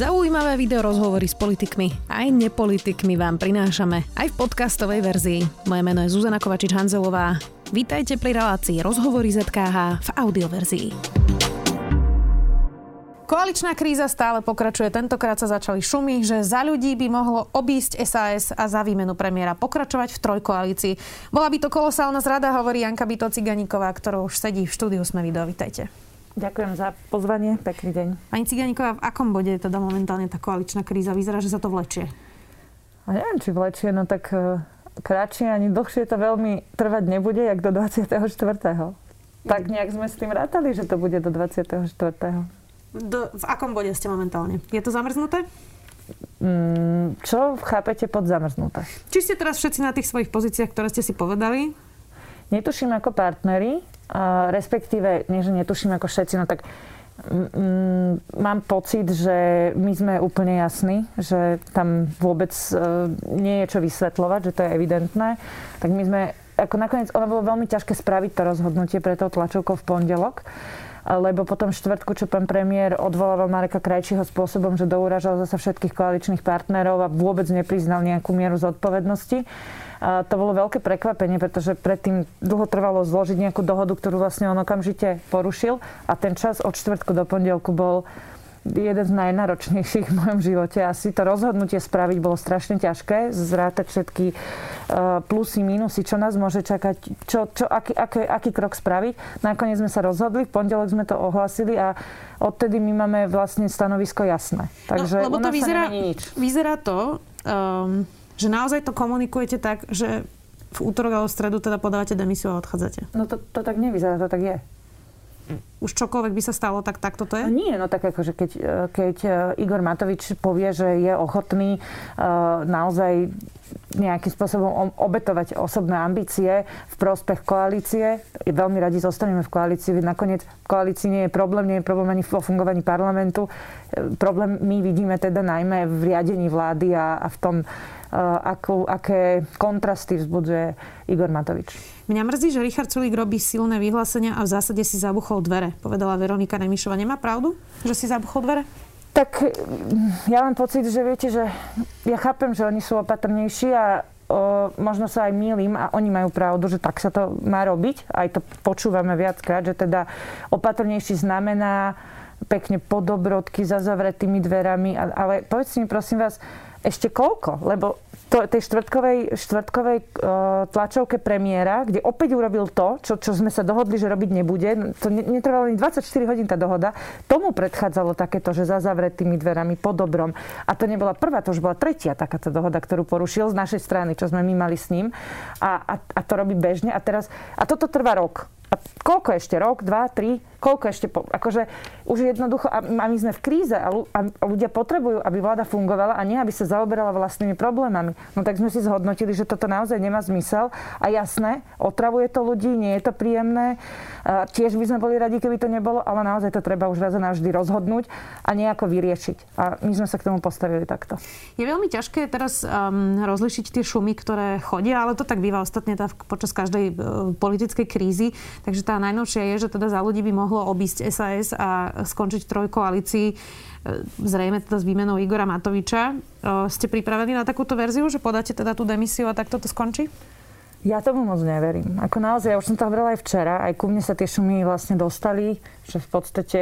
Zaujímavé video rozhovory s politikmi aj nepolitikmi vám prinášame aj v podcastovej verzii. Moje meno je Zuzana Kovačič-Hanzelová. Vítajte pri relácii Rozhovory ZKH v audioverzii. Koaličná kríza stále pokračuje. Tentokrát sa začali šumy, že za ľudí by mohlo obísť SAS a za výmenu premiéra pokračovať v trojkoalícii. Bola by to kolosálna zrada, hovorí Janka Byto Ciganíková, ktorou už sedí v štúdiu Sme video. Ďakujem za pozvanie, pekný deň. Pani Ciganíková, v akom bode je teda momentálne tá koaličná kríza? Vyzerá, že sa to vlečie. A neviem, či vlečie, no tak uh, kratšie ani dlhšie to veľmi trvať nebude, jak do 24. Tak nejak sme s tým rátali, že to bude do 24. Do, v akom bode ste momentálne? Je to zamrznuté? Mm, čo chápete pod zamrznuté? Či ste teraz všetci na tých svojich pozíciách, ktoré ste si povedali? Netuším ako partneri, respektíve, nie že netuším ako všetci, no tak mm, mám pocit, že my sme úplne jasní, že tam vôbec uh, nie je čo vysvetľovať, že to je evidentné. Tak my sme, ako nakoniec, ono bolo veľmi ťažké spraviť to rozhodnutie pre tou tlačovkou v pondelok lebo potom štvrtku, čo pán premiér odvolával Mareka Krajčího spôsobom, že douražal zase všetkých koaličných partnerov a vôbec nepriznal nejakú mieru zodpovednosti. To bolo veľké prekvapenie, pretože predtým dlho trvalo zložiť nejakú dohodu, ktorú vlastne on okamžite porušil a ten čas od štvrtku do pondelku bol jeden z najnáročnejších v mojom živote. Asi to rozhodnutie spraviť bolo strašne ťažké, zrátať všetky e, plusy, minusy, čo nás môže čakať, čo, čo, aký, aký, aký krok spraviť. Nakoniec sme sa rozhodli, v pondelok sme to ohlásili a odtedy my máme vlastne stanovisko jasné. Takže no, lebo to vyzerá, nič. vyzerá to, um, že naozaj to komunikujete tak, že v útorok alebo v stredu teda podávate demisiu a odchádzate. No to, to tak nevyzerá, to tak je už čokoľvek by sa stalo, tak takto to je? No nie, no tak akože keď, e, keď e, Igor Matovič povie, že je ochotný uh, naozaj nejakým spôsobom obetovať osobné ambície v prospech koalície. Veľmi radi zostaneme v koalícii. Nakoniec v koalícii nie je problém, nie je problém ani vo fungovaní parlamentu. Problém my vidíme teda najmä v riadení vlády a, a v tom, akú, aké kontrasty vzbudzuje Igor Matovič. Mňa mrzí, že Richard Sulík robí silné vyhlásenia a v zásade si zabuchol dvere, povedala Veronika Nemišova. Nemá pravdu, že si zabuchol dvere? Tak ja mám pocit, že viete, že ja chápem, že oni sú opatrnejší a o, možno sa aj mýlim a oni majú pravdu, že tak sa to má robiť. Aj to počúvame viackrát, že teda opatrnejší znamená pekne podobrodky za zavretými dverami. Ale povedzte mi prosím vás, ešte koľko? Lebo to, tej štvrtkovej, štvrtkovej uh, tlačovke premiéra, kde opäť urobil to, čo, čo sme sa dohodli, že robiť nebude. To ne, netrvalo ani 24 hodín tá dohoda. Tomu predchádzalo takéto, že za zavretými dverami po dobrom. A to nebola prvá, to už bola tretia takáto dohoda, ktorú porušil z našej strany, čo sme my mali s ním. A, a, a to robí bežne. A teraz, a toto trvá rok. A koľko ešte? Rok, dva, tri? Koľko ešte? Po, akože už jednoducho, a, a my sme v kríze a, a ľudia potrebujú, aby vláda fungovala a nie, aby sa zaoberala vlastnými problémami. No tak sme si zhodnotili, že toto naozaj nemá zmysel. A jasné, otravuje to ľudí, nie je to príjemné. A tiež by sme boli radi, keby to nebolo, ale naozaj to treba už raz a navždy rozhodnúť a nejako vyriešiť. A my sme sa k tomu postavili takto. Je veľmi ťažké teraz um, rozlišiť tie šumy, ktoré chodia, ale to tak býva ostatne tá, počas každej uh, politickej krízy Takže tá najnovšia je, že teda za ľudí by mohlo obísť SAS a skončiť trojkoalícii e, zrejme teda s výmenou Igora Matoviča. E, ste pripravení na takúto verziu, že podáte teda tú demisiu a takto to skončí? Ja tomu moc neverím. Ako naozaj, ja už som to hovorila aj včera, aj ku mne sa tie šumy vlastne dostali, že v podstate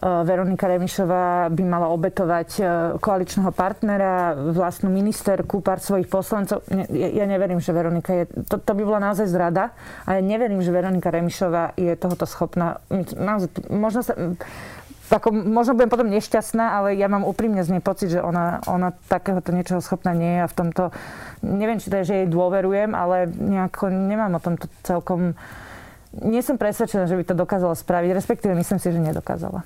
Veronika Remišová by mala obetovať koaličného partnera, vlastnú ministerku, pár svojich poslancov. Ja, neverím, že Veronika je... To, to by bola naozaj zrada. A ja neverím, že Veronika Remišová je tohoto schopná. Naozaj, možno sa... Ako, možno budem potom nešťastná, ale ja mám úprimne z nej pocit, že ona, ona takéhoto niečoho schopná nie je a v tomto, neviem, či to je, že jej dôverujem, ale nejako nemám o tomto celkom nie som presvedčená, že by to dokázala spraviť, respektíve myslím si, že nedokázala.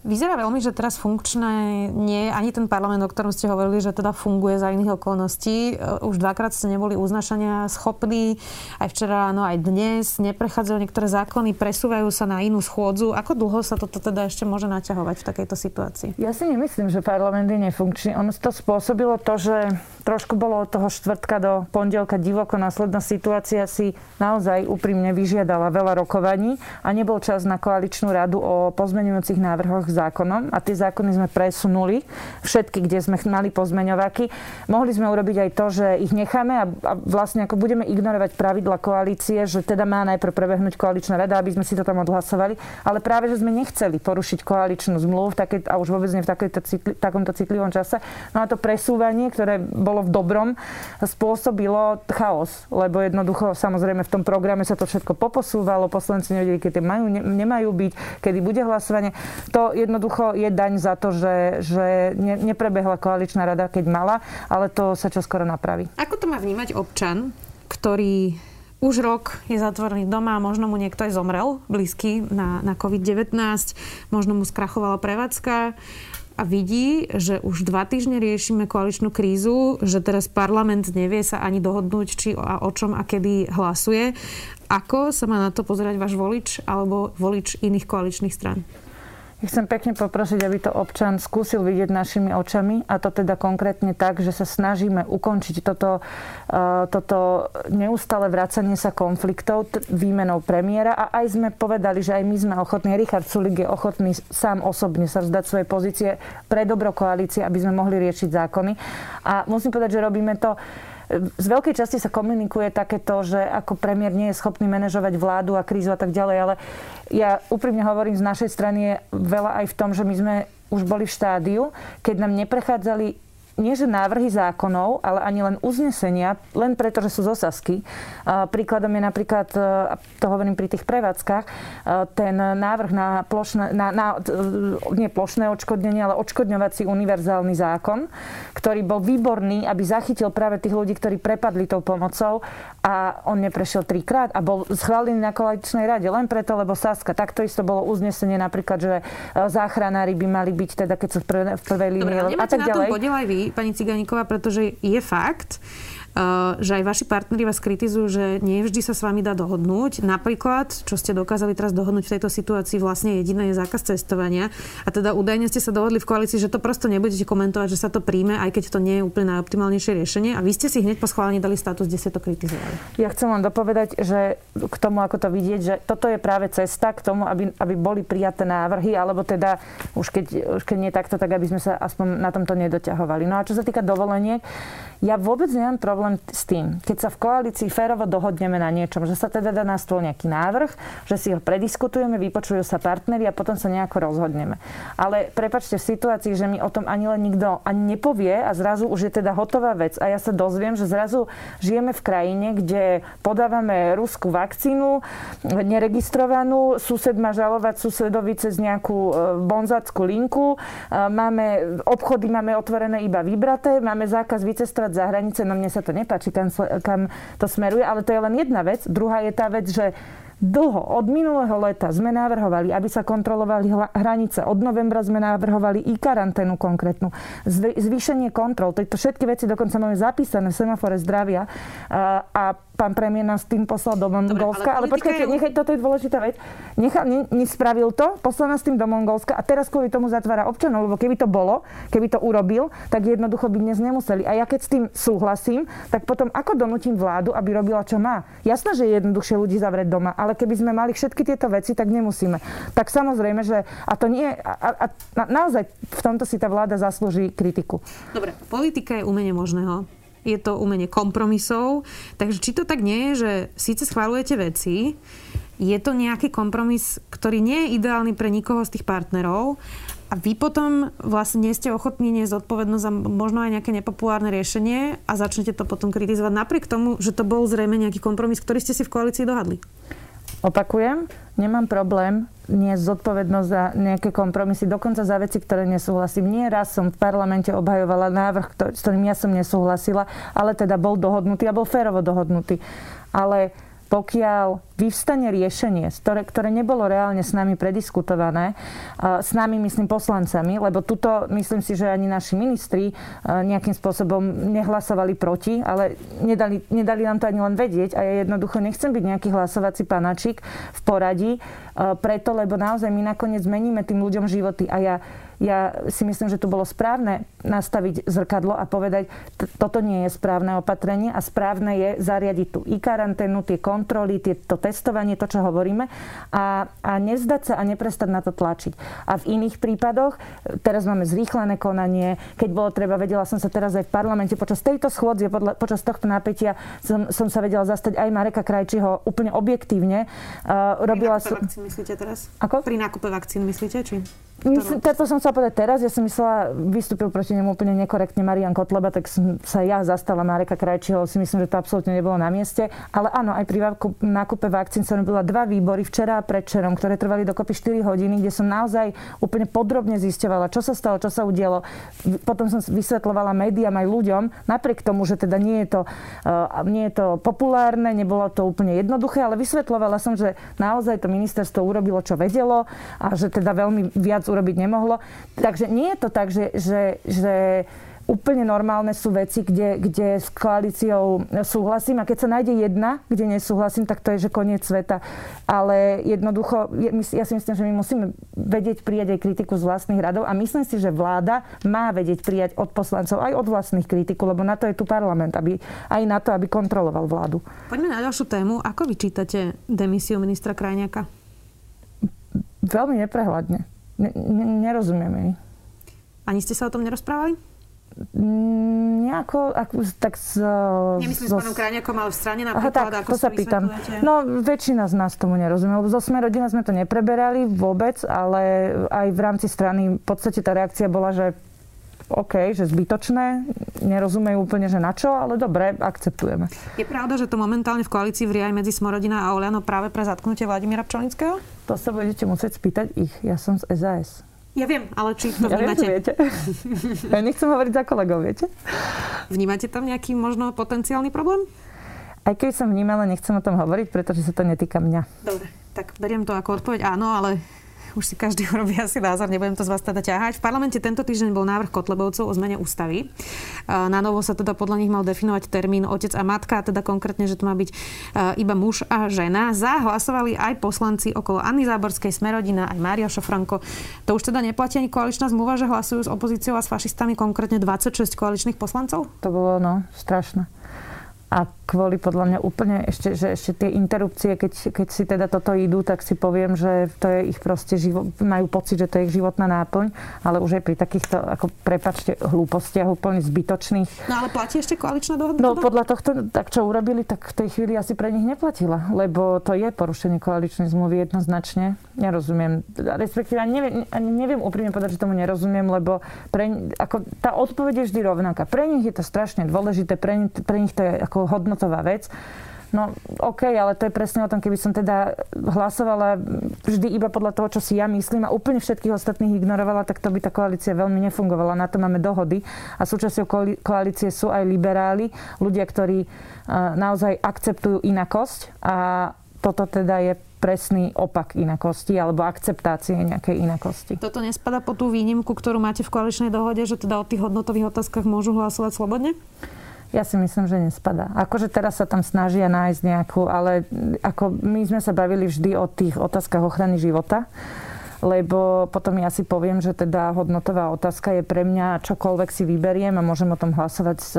Vyzerá veľmi, že teraz funkčné nie je ani ten parlament, o ktorom ste hovorili, že teda funguje za iných okolností. E, už dvakrát ste neboli uznašania schopní, aj včera ráno, aj dnes. Neprechádzajú niektoré zákony, presúvajú sa na inú schôdzu. Ako dlho sa toto teda ešte môže naťahovať v takejto situácii? Ja si nemyslím, že parlament je nefunkčný. Ono to spôsobilo to, že trošku bolo od toho štvrtka do pondelka divoko. Následná situácia si naozaj úprimne vyžiadala veľa rokovaní a nebol čas na koaličnú radu o pozmenujúcich návrhoch zákonom a tie zákony sme presunuli, všetky, kde sme mali pozmeňovaky. Mohli sme urobiť aj to, že ich necháme a, a vlastne ako budeme ignorovať pravidla koalície, že teda má najprv prebehnúť koaličná rada, aby sme si to tam odhlasovali, ale práve, že sme nechceli porušiť koaličnú zmluvu a už vôbec nie v takejto citli, takomto citlivom čase. No a to presúvanie, ktoré bolo v dobrom, spôsobilo chaos, lebo jednoducho samozrejme v tom programe sa to všetko poposúvalo, poslanci nevedeli, keď majú, ne, nemajú byť, kedy bude hlasovanie. To jednoducho je daň za to, že, že ne, neprebehla koaličná rada, keď mala, ale to sa čo skoro napraví. Ako to má vnímať občan, ktorý už rok je zatvorený doma, možno mu niekto aj zomrel blízky na, na COVID-19, možno mu skrachovala prevádzka a vidí, že už dva týždne riešime koaličnú krízu, že teraz parlament nevie sa ani dohodnúť, či a o čom a kedy hlasuje. Ako sa má na to pozerať váš volič alebo volič iných koaličných stran? Chcem pekne poprosiť, aby to občan skúsil vidieť našimi očami a to teda konkrétne tak, že sa snažíme ukončiť toto, uh, toto neustále vracanie sa konfliktov výmenou premiéra a aj sme povedali, že aj my sme ochotní, Richard Sulik je ochotný sám osobne sa vzdať svoje pozície pre dobro koalície, aby sme mohli riešiť zákony. A musím povedať, že robíme to z veľkej časti sa komunikuje takéto, že ako premiér nie je schopný manažovať vládu a krízu a tak ďalej, ale ja úprimne hovorím, z našej strany je veľa aj v tom, že my sme už boli v štádiu, keď nám neprechádzali nie že návrhy zákonov, ale ani len uznesenia, len preto, že sú z osasky. Príkladom je napríklad, e, to hovorím pri tých prevádzkach, e, ten návrh na, plošné, na, na e, nie plošné odškodnenie, ale odškodňovací univerzálny zákon, ktorý bol výborný, aby zachytil práve tých ľudí, ktorí prepadli tou pomocou a on neprešiel trikrát a bol schválený na koaličnej rade len preto, lebo Saska. Takto isto bolo uznesenie napríklad, že záchranári by mali byť teda, keď sú v, prv, v prvej línii a tak ďalej. Na tom aj vy, pani Ciganíková, pretože je fakt, že aj vaši partneri vás kritizujú, že nie vždy sa s vami dá dohodnúť. Napríklad, čo ste dokázali teraz dohodnúť v tejto situácii, vlastne jediné je zákaz cestovania. A teda údajne ste sa dohodli v koalícii, že to prosto nebudete komentovať, že sa to príjme, aj keď to nie je úplne najoptimálnejšie riešenie. A vy ste si hneď po schválení dali status, kde ste to kritizovali. Ja chcem len dopovedať, že k tomu, ako to vidieť, že toto je práve cesta k tomu, aby, aby boli prijaté návrhy, alebo teda už keď, už keď nie takto, tak aby sme sa aspoň na tomto nedoťahovali. No a čo sa týka dovoleniek, ja vôbec nemám problém s tým, keď sa v koalícii férovo dohodneme na niečom, že sa teda dá na stôl nejaký návrh, že si ho prediskutujeme, vypočujú sa partneri a potom sa nejako rozhodneme. Ale prepačte, v situácii, že mi o tom ani len nikto ani nepovie a zrazu už je teda hotová vec a ja sa dozviem, že zrazu žijeme v krajine, kde podávame ruskú vakcínu, neregistrovanú, sused má žalovať susedovi cez nejakú e, bonzackú linku, e, máme obchody máme otvorené iba vybraté, máme zákaz vycestovať za hranice, no mne sa to nepáči, kam, kam to smeruje, ale to je len jedna vec. Druhá je tá vec, že Dlho, od minulého leta sme navrhovali, aby sa kontrolovali hranice. Od novembra sme navrhovali i karanténu konkrétnu. Zvýšenie kontrol. Tieto všetky veci dokonca máme zapísané v semafore zdravia. A pán premiér nás tým poslal do Mongolska. ale, ale počkajte, je... nechaj, toto je dôležitá vec. Necha, ne, nespravil to, poslal nás tým do Mongolska a teraz kvôli tomu zatvára občanov, lebo keby to bolo, keby to urobil, tak jednoducho by dnes nemuseli. A ja keď s tým súhlasím, tak potom ako donútim vládu, aby robila, čo má? Jasné, že je jednoduchšie ľudí zavrieť doma, ale keby sme mali všetky tieto veci, tak nemusíme. Tak samozrejme, že a to nie, a, a, a naozaj v tomto si tá vláda zaslúži kritiku. Dobre, politika je umenie možného je to umenie kompromisov. Takže či to tak nie je, že síce schválujete veci, je to nejaký kompromis, ktorý nie je ideálny pre nikoho z tých partnerov a vy potom vlastne nie ste ochotní niesť zodpovednosť za možno aj nejaké nepopulárne riešenie a začnete to potom kritizovať napriek tomu, že to bol zrejme nejaký kompromis, ktorý ste si v koalícii dohadli. Opakujem, nemám problém nie zodpovednosť za nejaké kompromisy, dokonca za veci, ktoré nesúhlasím. Nie raz som v parlamente obhajovala návrh, ktorý, s ktorým ja som nesúhlasila, ale teda bol dohodnutý a bol férovo dohodnutý. Ale pokiaľ vyvstane riešenie, ktoré, ktoré nebolo reálne s nami prediskutované, s nami, myslím, poslancami, lebo tuto, myslím si, že ani naši ministri nejakým spôsobom nehlasovali proti, ale nedali, nedali nám to ani len vedieť a ja jednoducho nechcem byť nejaký hlasovací panačik v poradí, preto, lebo naozaj my nakoniec zmeníme tým ľuďom životy a ja ja si myslím, že tu bolo správne nastaviť zrkadlo a povedať, toto nie je správne opatrenie a správne je zariadiť tú i karanténu, tie kontroly, tie, to testovanie, to, čo hovoríme a, a nevzdať sa a neprestať na to tlačiť. A v iných prípadoch, teraz máme zrýchlené konanie, keď bolo treba, vedela som sa teraz aj v parlamente počas tejto schôdze, počas tohto napätia som, som sa vedela zastať aj Mareka Krajčího úplne objektívne. Uh, robila som... vakcín myslíte teraz? Ako? Pri nákupe vakcín myslíte, či? Myslím, som chcela povedať teraz. Ja som myslela, vystúpil proti nemu úplne nekorektne Marian Kotleba, tak som sa ja zastala Mareka Krajčího. Si myslím, že to absolútne nebolo na mieste. Ale áno, aj pri nákupe vakcín som robila dva výbory včera a predčerom, ktoré trvali dokopy 4 hodiny, kde som naozaj úplne podrobne zisťovala, čo sa stalo, čo sa udialo. Potom som vysvetlovala médiám aj ľuďom, napriek tomu, že teda nie je to, uh, nie je to populárne, nebolo to úplne jednoduché, ale vysvetlovala som, že naozaj to ministerstvo urobilo, čo vedelo a že teda veľmi viac urobiť nemohlo. Takže nie je to tak, že, že, že úplne normálne sú veci, kde, kde s koalíciou súhlasím a keď sa nájde jedna, kde nesúhlasím, tak to je, že koniec sveta. Ale jednoducho, ja si myslím, že my musíme vedieť prijať aj kritiku z vlastných radov a myslím si, že vláda má vedieť prijať od poslancov aj od vlastných kritikov, lebo na to je tu parlament, aby, aj na to, aby kontroloval vládu. Poďme na ďalšiu tému. Ako vyčítate demisiu ministra Krajniaka? Veľmi neprehľadne nerozumieme jej. Ani ste sa o tom nerozprávali? Mm, nejako, ako, tak z... Nemyslím z, s pánom Krajňakom, ale v strane napríklad, Aha, tak, ako to sa pýtam. No, väčšina z nás tomu nerozumie, lebo zo Sme rodina sme to nepreberali vôbec, ale aj v rámci strany v podstate tá reakcia bola, že OK, že zbytočné, nerozumejú úplne, že na čo, ale dobre, akceptujeme. Je pravda, že to momentálne v koalícii vrie aj medzi Smorodina a Oliano práve pre zatknutie Vladimíra Pčolinského? To sa budete musieť spýtať ich. Ja som z SAS. Ja viem, ale či to ja vnímate? Viem, viete. ja nechcem hovoriť za kolegov, viete? Vnímate tam nejaký možno potenciálny problém? Aj keď som vnímala, nechcem o tom hovoriť, pretože sa to netýka mňa. Dobre, tak beriem to ako odpoveď áno, ale už si každý urobí asi názor, nebudem to z vás teda ťahať. V parlamente tento týždeň bol návrh Kotlebovcov o zmene ústavy. Na novo sa teda podľa nich mal definovať termín otec a matka, teda konkrétne, že to má byť iba muž a žena. Za hlasovali aj poslanci okolo Anny Záborskej, Smerodina, aj Mária Šofranko. To už teda neplatí ani koaličná zmluva, že hlasujú s opozíciou a s fašistami konkrétne 26 koaličných poslancov? To bolo no, strašné. A kvôli podľa mňa úplne ešte, že ešte tie interrupcie, keď, keď si teda toto idú, tak si poviem, že to je ich proste život, majú pocit, že to je ich životná náplň, ale už aj pri takýchto, ako prepačte, hlúpostiach úplne zbytočných. No ale platí ešte koaličná dohoda? No podľa tohto, tak čo urobili, tak v tej chvíli asi pre nich neplatila, lebo to je porušenie koaličnej zmluvy jednoznačne. Nerozumiem, respektíve neviem, neviem úprimne povedať, že tomu nerozumiem, lebo pre, ako, tá odpoveď je vždy rovnaká. Pre nich je to strašne dôležité, pre, pre nich to je ako hodnotová vec. No OK, ale to je presne o tom, keby som teda hlasovala vždy iba podľa toho, čo si ja myslím a úplne všetkých ostatných ignorovala, tak to by tá koalícia veľmi nefungovala. Na to máme dohody a súčasťou koalície sú aj liberáli, ľudia, ktorí naozaj akceptujú inakosť a toto teda je presný opak inakosti alebo akceptácie nejakej inakosti. Toto nespada po tú výnimku, ktorú máte v koaličnej dohode, že teda o tých hodnotových otázkach môžu hlasovať slobodne? Ja si myslím, že nespadá. Akože teraz sa tam snažia nájsť nejakú, ale ako my sme sa bavili vždy o tých otázkach ochrany života lebo potom ja si poviem, že teda hodnotová otázka je pre mňa čokoľvek si vyberiem a môžem o tom hlasovať s,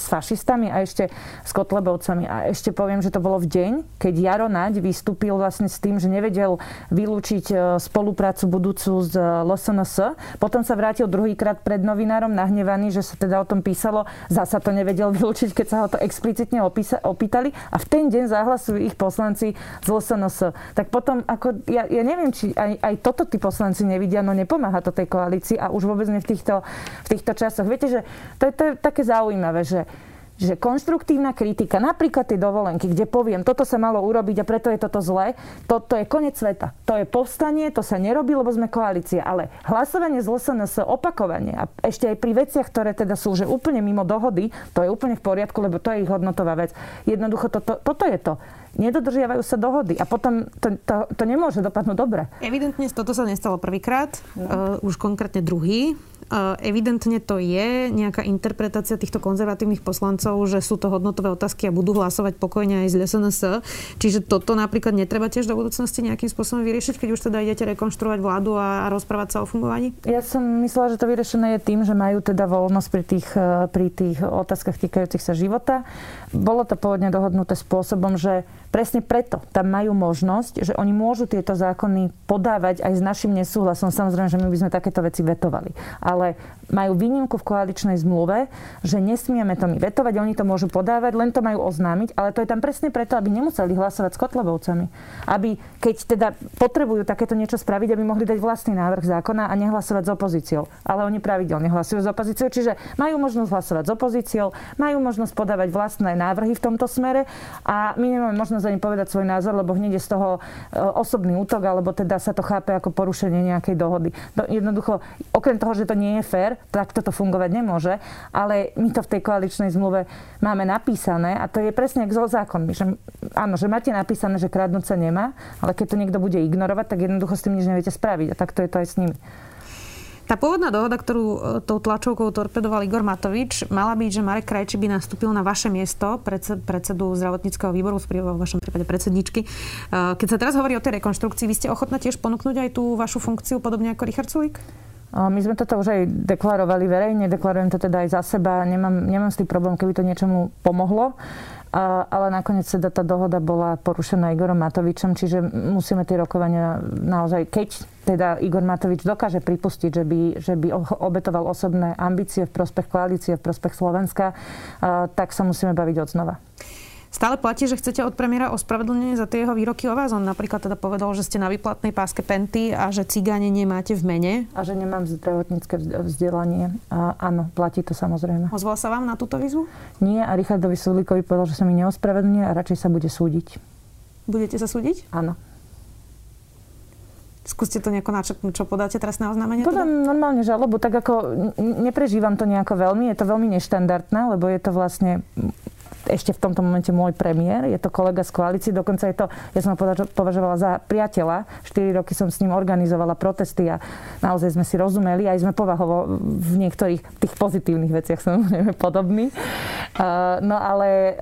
s fašistami a ešte s kotlebovcami. A ešte poviem, že to bolo v deň, keď Jaro Naď vystúpil vlastne s tým, že nevedel vylúčiť e, spoluprácu budúcu s LSNS. Potom sa vrátil druhýkrát pred novinárom nahnevaný, že sa teda o tom písalo. Zasa to nevedel vylúčiť, keď sa ho to explicitne opísa, opýtali. A v ten deň zahlasujú ich poslanci z LSNS. Tak potom, ako, ja, ja neviem, či aj, aj to toto tí poslanci nevidia, no nepomáha to tej koalícii a už vôbec nie v týchto, v týchto časoch. Viete, že to je, to je také zaujímavé, že že konštruktívna kritika, napríklad tej dovolenky, kde poviem, toto sa malo urobiť a preto je toto zlé, toto je koniec sveta. To je povstanie, to sa nerobí, lebo sme koalícia. Ale hlasovanie z LSNS opakovanie a ešte aj pri veciach, ktoré teda sú že úplne mimo dohody, to je úplne v poriadku, lebo to je ich hodnotová vec. Jednoducho to, to, toto je to nedodržiavajú sa dohody a potom to, to, to nemôže dopadnúť dobre. Evidentne toto sa nestalo prvýkrát, no. uh, už konkrétne druhý. Evidentne to je nejaká interpretácia týchto konzervatívnych poslancov, že sú to hodnotové otázky a budú hlasovať pokojne aj z SNS. Čiže toto napríklad netreba tiež do budúcnosti nejakým spôsobom vyriešiť, keď už teda idete rekonštruovať vládu a, rozprávať sa o fungovaní? Ja som myslela, že to vyriešené je tým, že majú teda voľnosť pri tých, e, pri tých otázkach týkajúcich sa života. Bolo to pôvodne dohodnuté spôsobom, že presne preto tam majú možnosť, že oni môžu tieto zákony podávať aj s našim nesúhlasom. Samozrejme, že my by sme takéto veci vetovali. Ale majú výnimku v koaličnej zmluve, že nesmieme to my vetovať, oni to môžu podávať, len to majú oznámiť, ale to je tam presne preto, aby nemuseli hlasovať s Kotlebovcami. Aby, keď teda potrebujú takéto niečo spraviť, aby mohli dať vlastný návrh zákona a nehlasovať s opozíciou. Ale oni pravidelne hlasujú s opozíciou, čiže majú možnosť hlasovať s opozíciou, majú možnosť podávať vlastné návrhy v tomto smere a my nemáme možnosť ani povedať svoj názor, lebo hneď je z toho e, osobný útok, alebo teda sa to chápe ako porušenie nejakej dohody. No, jednoducho, okrem toho, že to nie je fér, tak toto fungovať nemôže, ale my to v tej koaličnej zmluve máme napísané a to je presne ako so zákonmi, že áno, že máte napísané, že kradnúť sa nemá, ale keď to niekto bude ignorovať, tak jednoducho s tým nič neviete spraviť a tak to je to aj s nimi. Tá pôvodná dohoda, ktorú e, tou tlačovkou torpedoval Igor Matovič, mala byť, že Marek Krajči by nastúpil na vaše miesto, predsedu zdravotníckého výboru, v vašom prípade predsedničky. E, keď sa teraz hovorí o tej rekonštrukcii, vy ste ochotná tiež ponúknuť aj tú vašu funkciu, podobne ako Richard Sulik? My sme toto už aj deklarovali verejne, deklarujem to teda aj za seba, nemám, nemám s tým problém, keby to niečomu pomohlo. Ale nakoniec teda tá dohoda bola porušená Igorom Matovičom, čiže musíme tie rokovania naozaj, keď teda Igor Matovič dokáže pripustiť, že by, že by obetoval osobné ambície v prospech koalície, v prospech Slovenska, tak sa musíme baviť od znova. Stále platí, že chcete od premiéra ospravedlnenie za tie jeho výroky o vás. On napríklad teda povedal, že ste na výplatnej páske Penty a že cigáne nemáte v mene. A že nemám zdravotnícke vzdelanie. A áno, platí to samozrejme. Ozval sa vám na túto výzvu? Nie a Richardovi Sulíkovi povedal, že sa mi neospravedlňuje a radšej sa bude súdiť. Budete sa súdiť? Áno. Skúste to nejako načrtnúť, čo podáte na oznámenie? Podám teda? normálne žalobu, tak ako neprežívam to nejako veľmi, je to veľmi neštandardné, lebo je to vlastne ešte v tomto momente môj premiér, je to kolega z koalície, dokonca je to, ja som ho považovala za priateľa, 4 roky som s ním organizovala protesty a naozaj sme si rozumeli, aj sme povahovo v niektorých tých pozitívnych veciach samozrejme podobní. No ale,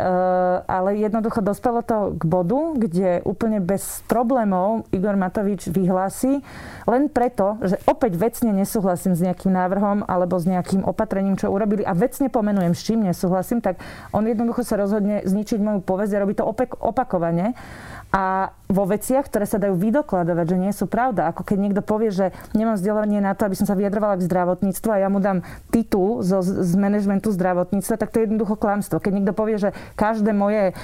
ale jednoducho dospelo to k bodu, kde úplne bez problémov Igor Matovič vyhlási, len preto, že opäť vecne nesúhlasím s nejakým návrhom alebo s nejakým opatrením, čo urobili a vecne pomenujem, s čím nesúhlasím, tak on jednoducho sa rozhodne zničiť moju povesť a robí to opakovane a vo veciach, ktoré sa dajú vydokladovať, že nie sú pravda. Ako keď niekto povie, že nemám vzdelanie na to, aby som sa vyjadrovala k zdravotníctvu a ja mu dám titul zo, z manažmentu zdravotníctva, tak to je jednoducho klamstvo. Keď niekto povie, že každé moje e,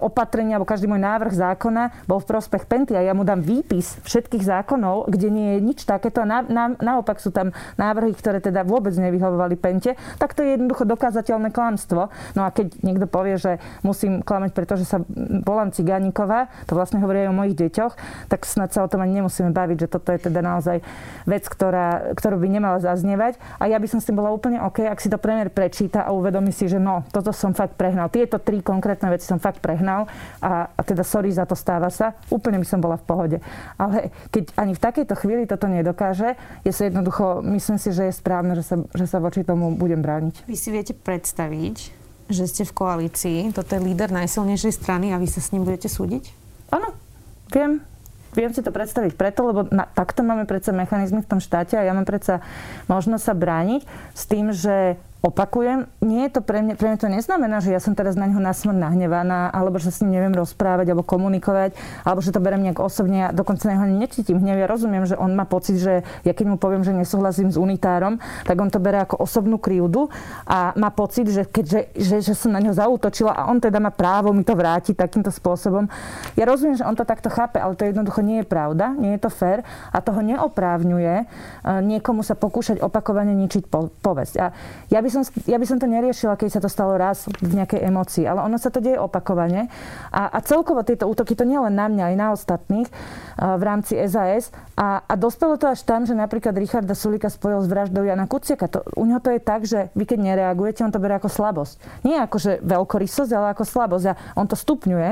opatrenie alebo každý môj návrh zákona bol v prospech Penty a ja mu dám výpis všetkých zákonov, kde nie je nič takéto a na, na, naopak sú tam návrhy, ktoré teda vôbec nevyhovovali Pente, tak to je jednoducho dokázateľné klamstvo. No a keď niekto povie, že musím klamať, pretože sa volám Cigániková, to vlastne hovorí aj o mojich deťoch, tak snad sa o tom ani nemusíme baviť, že toto je teda naozaj vec, ktorá, ktorú by nemala zaznievať. A ja by som s tým bola úplne OK, ak si to premiér prečíta a uvedomí si, že no, toto som fakt prehnal. Tieto tri konkrétne veci som fakt prehnal a, a teda sorry za to stáva sa. Úplne by som bola v pohode. Ale keď ani v takejto chvíli toto nedokáže, je sa jednoducho, myslím si, že je správne, že sa, že sa voči tomu budem brániť. Vy si viete predstaviť, že ste v koalícii, toto je líder najsilnejšej strany a vy sa s ním budete súdiť? Áno, viem. Viem si to predstaviť preto, lebo na, takto máme predsa mechanizmy v tom štáte a ja mám predsa možnosť sa brániť s tým, že Opakujem, nie je to pre mňa, pre mňa to neznamená, že ja som teraz na ňo nasmrť nahnevaná, alebo že s ním neviem rozprávať, alebo komunikovať, alebo že to berem nejak osobne a dokonca na neho necítim hnev. Ja rozumiem, že on má pocit, že ja keď mu poviem, že nesúhlasím s unitárom, tak on to bere ako osobnú krivdu a má pocit, že, keďže, že, že som na ňo zautočila a on teda má právo mi to vrátiť takýmto spôsobom. Ja rozumiem, že on to takto chápe, ale to jednoducho nie je pravda, nie je to fér a toho neoprávňuje eh, niekomu sa pokúšať opakovane ničiť povesť. A ja by som, ja by som to neriešila, keď sa to stalo raz v nejakej emocii, ale ono sa to deje opakovane. A, a celkovo tieto útoky, to nie len na mňa, aj na ostatných uh, v rámci SAS. A, a dospelo to až tam, že napríklad Richarda Sulika spojil s vraždou Jana Kuciaka. To, u neho to je tak, že vy keď nereagujete, on to berie ako slabosť. Nie ako, že veľkorysosť, ale ako slabosť. A on to stupňuje.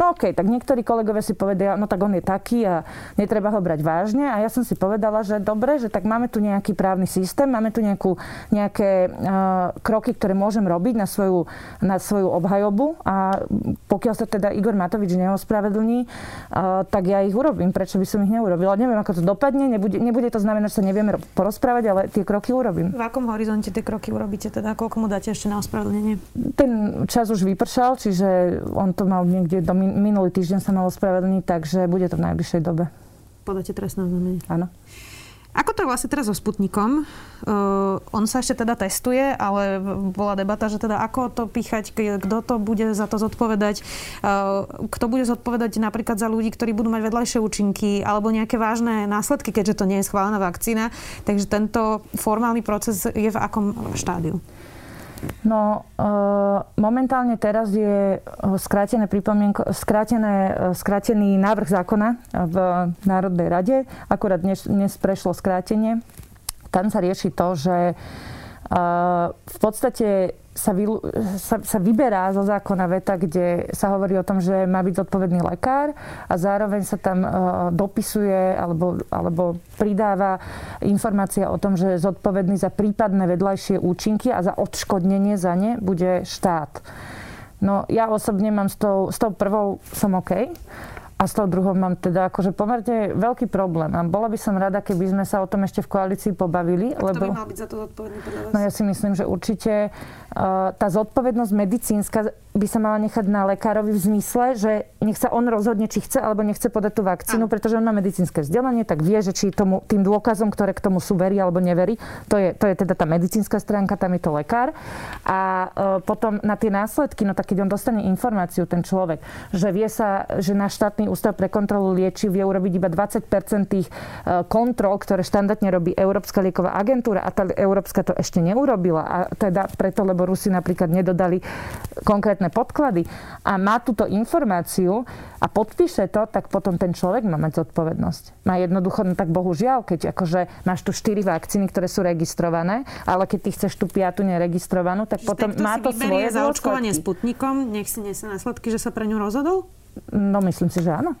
No okej, okay, tak niektorí kolegovia si povedia, no tak on je taký a netreba ho brať vážne. A ja som si povedala, že dobre, že tak máme tu nejaký právny systém, máme tu nejakú, nejaké uh, kroky, ktoré môžem robiť na svoju, na svoju obhajobu a pokiaľ sa teda Igor Matovič neospravedlní, uh, tak ja ich urobím. Prečo by som ich neurobila? Neviem, ako to dopadne, nebude, nebude to znamenať, že sa nevieme porozprávať, ale tie kroky urobím. V akom horizonte tie kroky urobíte? Teda koľko mu dáte ešte na ospravedlnenie? Ten čas už vypršal, čiže on to mal niekde do minulý týždeň sa mal ospravedlniť, takže bude to v najbližšej dobe. Podáte trestné oznámenie? Áno. Ako to vlastne teraz so Sputnikom? Uh, on sa ešte teda testuje, ale bola debata, že teda ako to píchať, kto to bude za to zodpovedať, uh, kto bude zodpovedať napríklad za ľudí, ktorí budú mať vedľajšie účinky alebo nejaké vážne následky, keďže to nie je schválená vakcína. Takže tento formálny proces je v akom štádiu? No, e, momentálne teraz je e, skrátené skrátené, e, skrátený návrh zákona v Národnej rade. Akurát dnes, dnes prešlo skrátenie. Tam sa rieši to, že v podstate sa, vy, sa, sa vyberá zo zákona veta, kde sa hovorí o tom, že má byť zodpovedný lekár a zároveň sa tam uh, dopisuje alebo, alebo pridáva informácia o tom, že zodpovedný za prípadné vedľajšie účinky a za odškodnenie za ne bude štát. No ja osobne mám s tou, s tou prvou som OK. A s tou druhou mám teda akože pomerne veľký problém. A bola by som rada, keby sme sa o tom ešte v koalícii pobavili. A kto lebo... by mal byť za to zodpovedný podľa vás? No ja si myslím, že určite uh, tá zodpovednosť medicínska by sa mala nechať na lekárovi v zmysle, že nech sa on rozhodne, či chce alebo nechce podať tú vakcínu, pretože on má medicínske vzdelanie, tak vie, že či tomu, tým dôkazom, ktoré k tomu sú, verí alebo neverí. To je, to je teda tá medicínska stránka, tam je to lekár. A uh, potom na tie následky, no tak keď on dostane informáciu, ten človek, že vie sa, že na štátny ústav pre kontrolu liečiv vie urobiť iba 20 tých uh, kontrol, ktoré štandardne robí Európska lieková agentúra a tá Európska to ešte neurobila. A teda preto, lebo Rusi napríklad nedodali konkrétne podklady a má túto informáciu a podpíše to, tak potom ten človek má mať zodpovednosť. Má jednoducho, no tak bohužiaľ, keď akože máš tu štyri vakcíny, ktoré sú registrované, ale keď ty chceš tú piatu neregistrovanú, tak potom má to svoje za očkovanie Sputnikom, nech si nesie následky, že sa pre ňu rozhodol? No myslím si, že áno.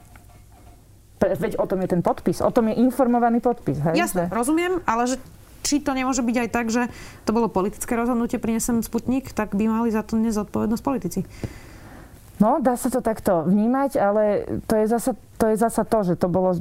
Veď o tom je ten podpis. O tom je informovaný podpis. Hej? Jasne, rozumiem, ale že či to nemôže byť aj tak, že to bolo politické rozhodnutie, prinesem Sputnik, tak by mali za to nezodpovednosť politici. No, dá sa to takto vnímať, ale to je zasa to, je zasa to že to bolo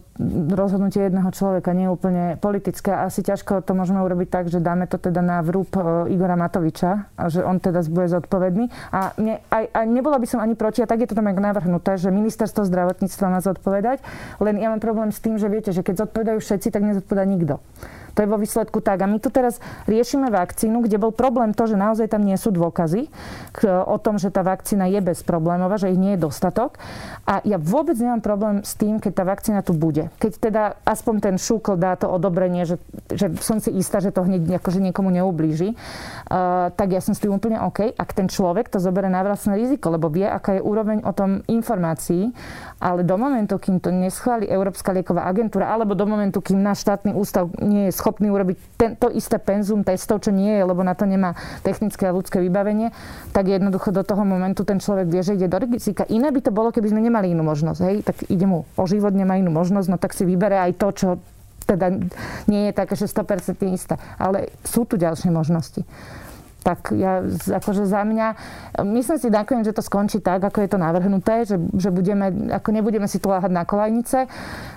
rozhodnutie jedného človeka, nie úplne politické. Asi ťažko to môžeme urobiť tak, že dáme to teda na vrúb e, Igora Matoviča, a že on teda bude zodpovedný. A, ne, aj, a nebola by som ani proti, a tak je to tam aj navrhnuté, že ministerstvo zdravotníctva má zodpovedať. Len ja mám problém s tým, že viete, že keď zodpovedajú všetci, tak nezodpovedá nikto. To je vo výsledku tak. A my tu teraz riešime vakcínu, kde bol problém to, že naozaj tam nie sú dôkazy o tom, že tá vakcína je bezproblémová, že ich nie je dostatok. A ja vôbec nemám problém tým, keď tá vakcína tu bude. Keď teda aspoň ten šúkl dá to odobrenie, že, že som si istá, že to hneď akože niekomu neublíži, uh, tak ja som s tým úplne OK, ak ten človek to zoberie na vlastné riziko, lebo vie, aká je úroveň o tom informácií, ale do momentu, kým to neschváli Európska lieková agentúra, alebo do momentu, kým náš štátny ústav nie je schopný urobiť to isté penzum testov, čo nie je, lebo na to nemá technické a ľudské vybavenie, tak jednoducho do toho momentu ten človek vie, že ide do rizika. Iné by to bolo, keby sme nemali inú možnosť. Hej? Tak ide mu o život, nemá inú možnosť, no tak si vybere aj to, čo teda nie je také, že 100% isté. Ale sú tu ďalšie možnosti tak ja, akože za mňa, myslím si nakoniec, že to skončí tak, ako je to navrhnuté, že, že budeme, ako nebudeme si tu láhať na kolajnice,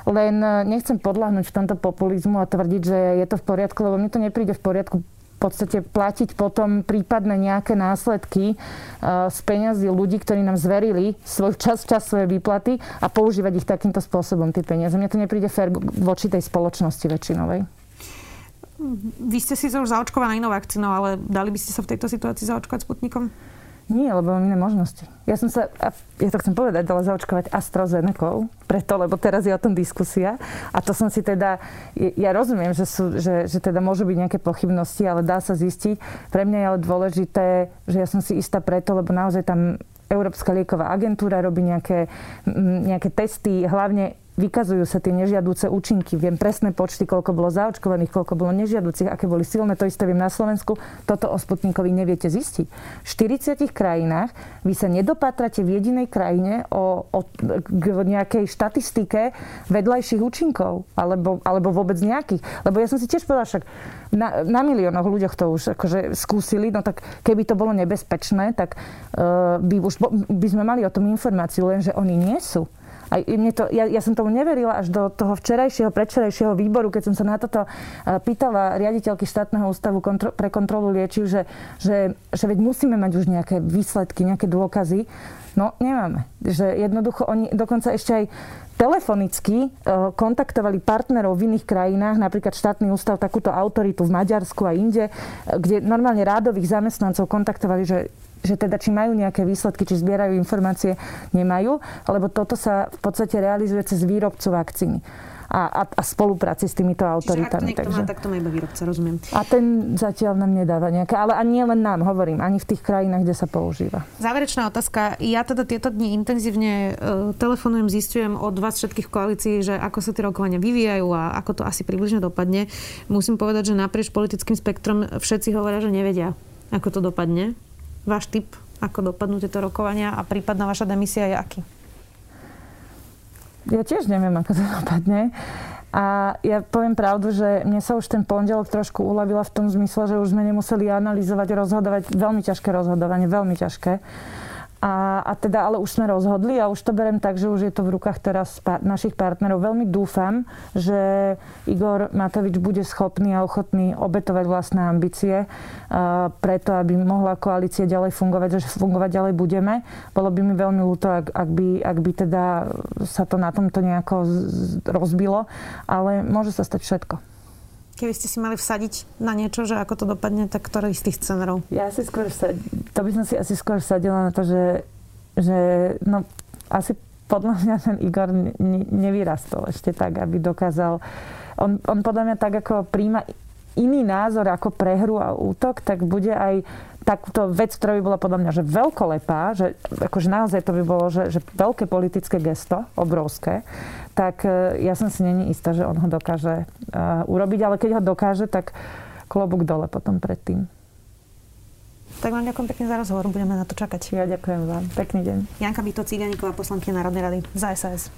len nechcem podľahnúť v tomto populizmu a tvrdiť, že je to v poriadku, lebo mne to nepríde v poriadku v podstate platiť potom prípadne nejaké následky uh, z peňazí ľudí, ktorí nám zverili svoj čas, čas svoje výplaty a používať ich takýmto spôsobom, tie peniaze. Mne to nepríde fér voči tej spoločnosti väčšinovej. Vy ste si už zaočkovaná inou vakcínou, ale dali by ste sa v tejto situácii zaočkovať Sputnikom? Nie, lebo mám iné možnosti. Ja som sa, ja to chcem povedať, dala zaočkovať AstraZeneca, preto, lebo teraz je o tom diskusia. A to som si teda, ja rozumiem, že, sú, že, že teda môžu byť nejaké pochybnosti, ale dá sa zistiť. Pre mňa je ale dôležité, že ja som si istá preto, lebo naozaj tam Európska lieková agentúra robí nejaké, nejaké testy, hlavne vykazujú sa tie nežiaduce účinky. Viem presné počty, koľko bolo zaočkovaných, koľko bolo nežiaducich, aké boli silné, to isté viem na Slovensku. Toto o Sputnikovi neviete zistiť. V 40 krajinách vy sa nedopátrate v jedinej krajine o, o k nejakej štatistike vedľajších účinkov, alebo, alebo vôbec nejakých. Lebo ja som si tiež povedala, však na, na miliónoch ľuďoch to už akože skúsili, no tak keby to bolo nebezpečné, tak uh, by, už, by sme mali o tom informáciu, lenže oni nie sú. A mne to, ja, ja som tomu neverila až do toho včerajšieho, predčerajšieho výboru, keď som sa na toto pýtala riaditeľky štátneho ústavu kontro, pre kontrolu liečiv, že, že, že veď musíme mať už nejaké výsledky, nejaké dôkazy. No, nemáme. Že jednoducho oni dokonca ešte aj telefonicky kontaktovali partnerov v iných krajinách, napríklad štátny ústav, takúto autoritu v Maďarsku a inde, kde normálne rádových zamestnancov kontaktovali, že že teda či majú nejaké výsledky, či zbierajú informácie, nemajú, lebo toto sa v podstate realizuje cez výrobcu vakcíny a, a, a spolupráci s týmito autoritami. Čiže ak to takže... má, tak to má iba výrobca, rozumiem. A ten zatiaľ nám nedáva nejaké, ale ani len nám, hovorím, ani v tých krajinách, kde sa používa. Záverečná otázka. Ja teda tieto dni intenzívne uh, telefonujem, zistujem od vás všetkých koalícií, že ako sa tie rokovania vyvíjajú a ako to asi približne dopadne. Musím povedať, že naprieč politickým spektrom všetci hovoria, že nevedia, ako to dopadne. Váš tip, ako dopadnú tieto rokovania a prípadná vaša demisia je aký? Ja tiež neviem, ako to dopadne. A ja poviem pravdu, že mne sa už ten pondelok trošku uľavila v tom zmysle, že už sme nemuseli analyzovať, rozhodovať. Veľmi ťažké rozhodovanie, veľmi ťažké. A, a teda ale už sme rozhodli a už to berem tak, že už je to v rukách teraz pa, našich partnerov. Veľmi dúfam, že Igor Matovič bude schopný a ochotný obetovať vlastné ambície uh, preto, aby mohla koalícia ďalej fungovať, že fungovať ďalej budeme. Bolo by mi veľmi ľúto, ak, ak, by, ak by teda sa to na tomto nejako z, rozbilo, ale môže sa stať všetko. Keby ste si mali vsadiť na niečo, že ako to dopadne, tak ktorý z tých scenárov? Ja si skôr vsad... to by som si asi skôr vsadila na to, že, že no, asi podľa mňa ten Igor ne, nevyrastol ešte tak, aby dokázal... On, on podľa mňa tak, ako príjma iný názor ako prehru a útok, tak bude aj takúto vec, ktorá by bola podľa mňa že veľkolepá, že akože naozaj to by bolo, že, že veľké politické gesto, obrovské, tak e, ja som si není istá, že on ho dokáže uh, urobiť, ale keď ho dokáže, tak klobúk dole potom predtým. Tak vám ďakujem pekne za rozhovor, budeme na to čakať. Ja ďakujem vám. Pekný deň. Janka Bito Ciganíková, poslanky Národnej rady za SAS.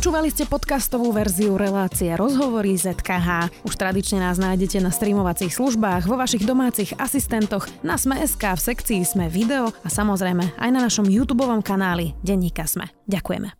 Počúvali ste podcastovú verziu relácie Rozhovory ZKH. Už tradične nás nájdete na streamovacích službách, vo vašich domácich asistentoch, na Sme.sk, v sekcii Sme video a samozrejme aj na našom YouTube kanáli Denníka Sme. Ďakujeme.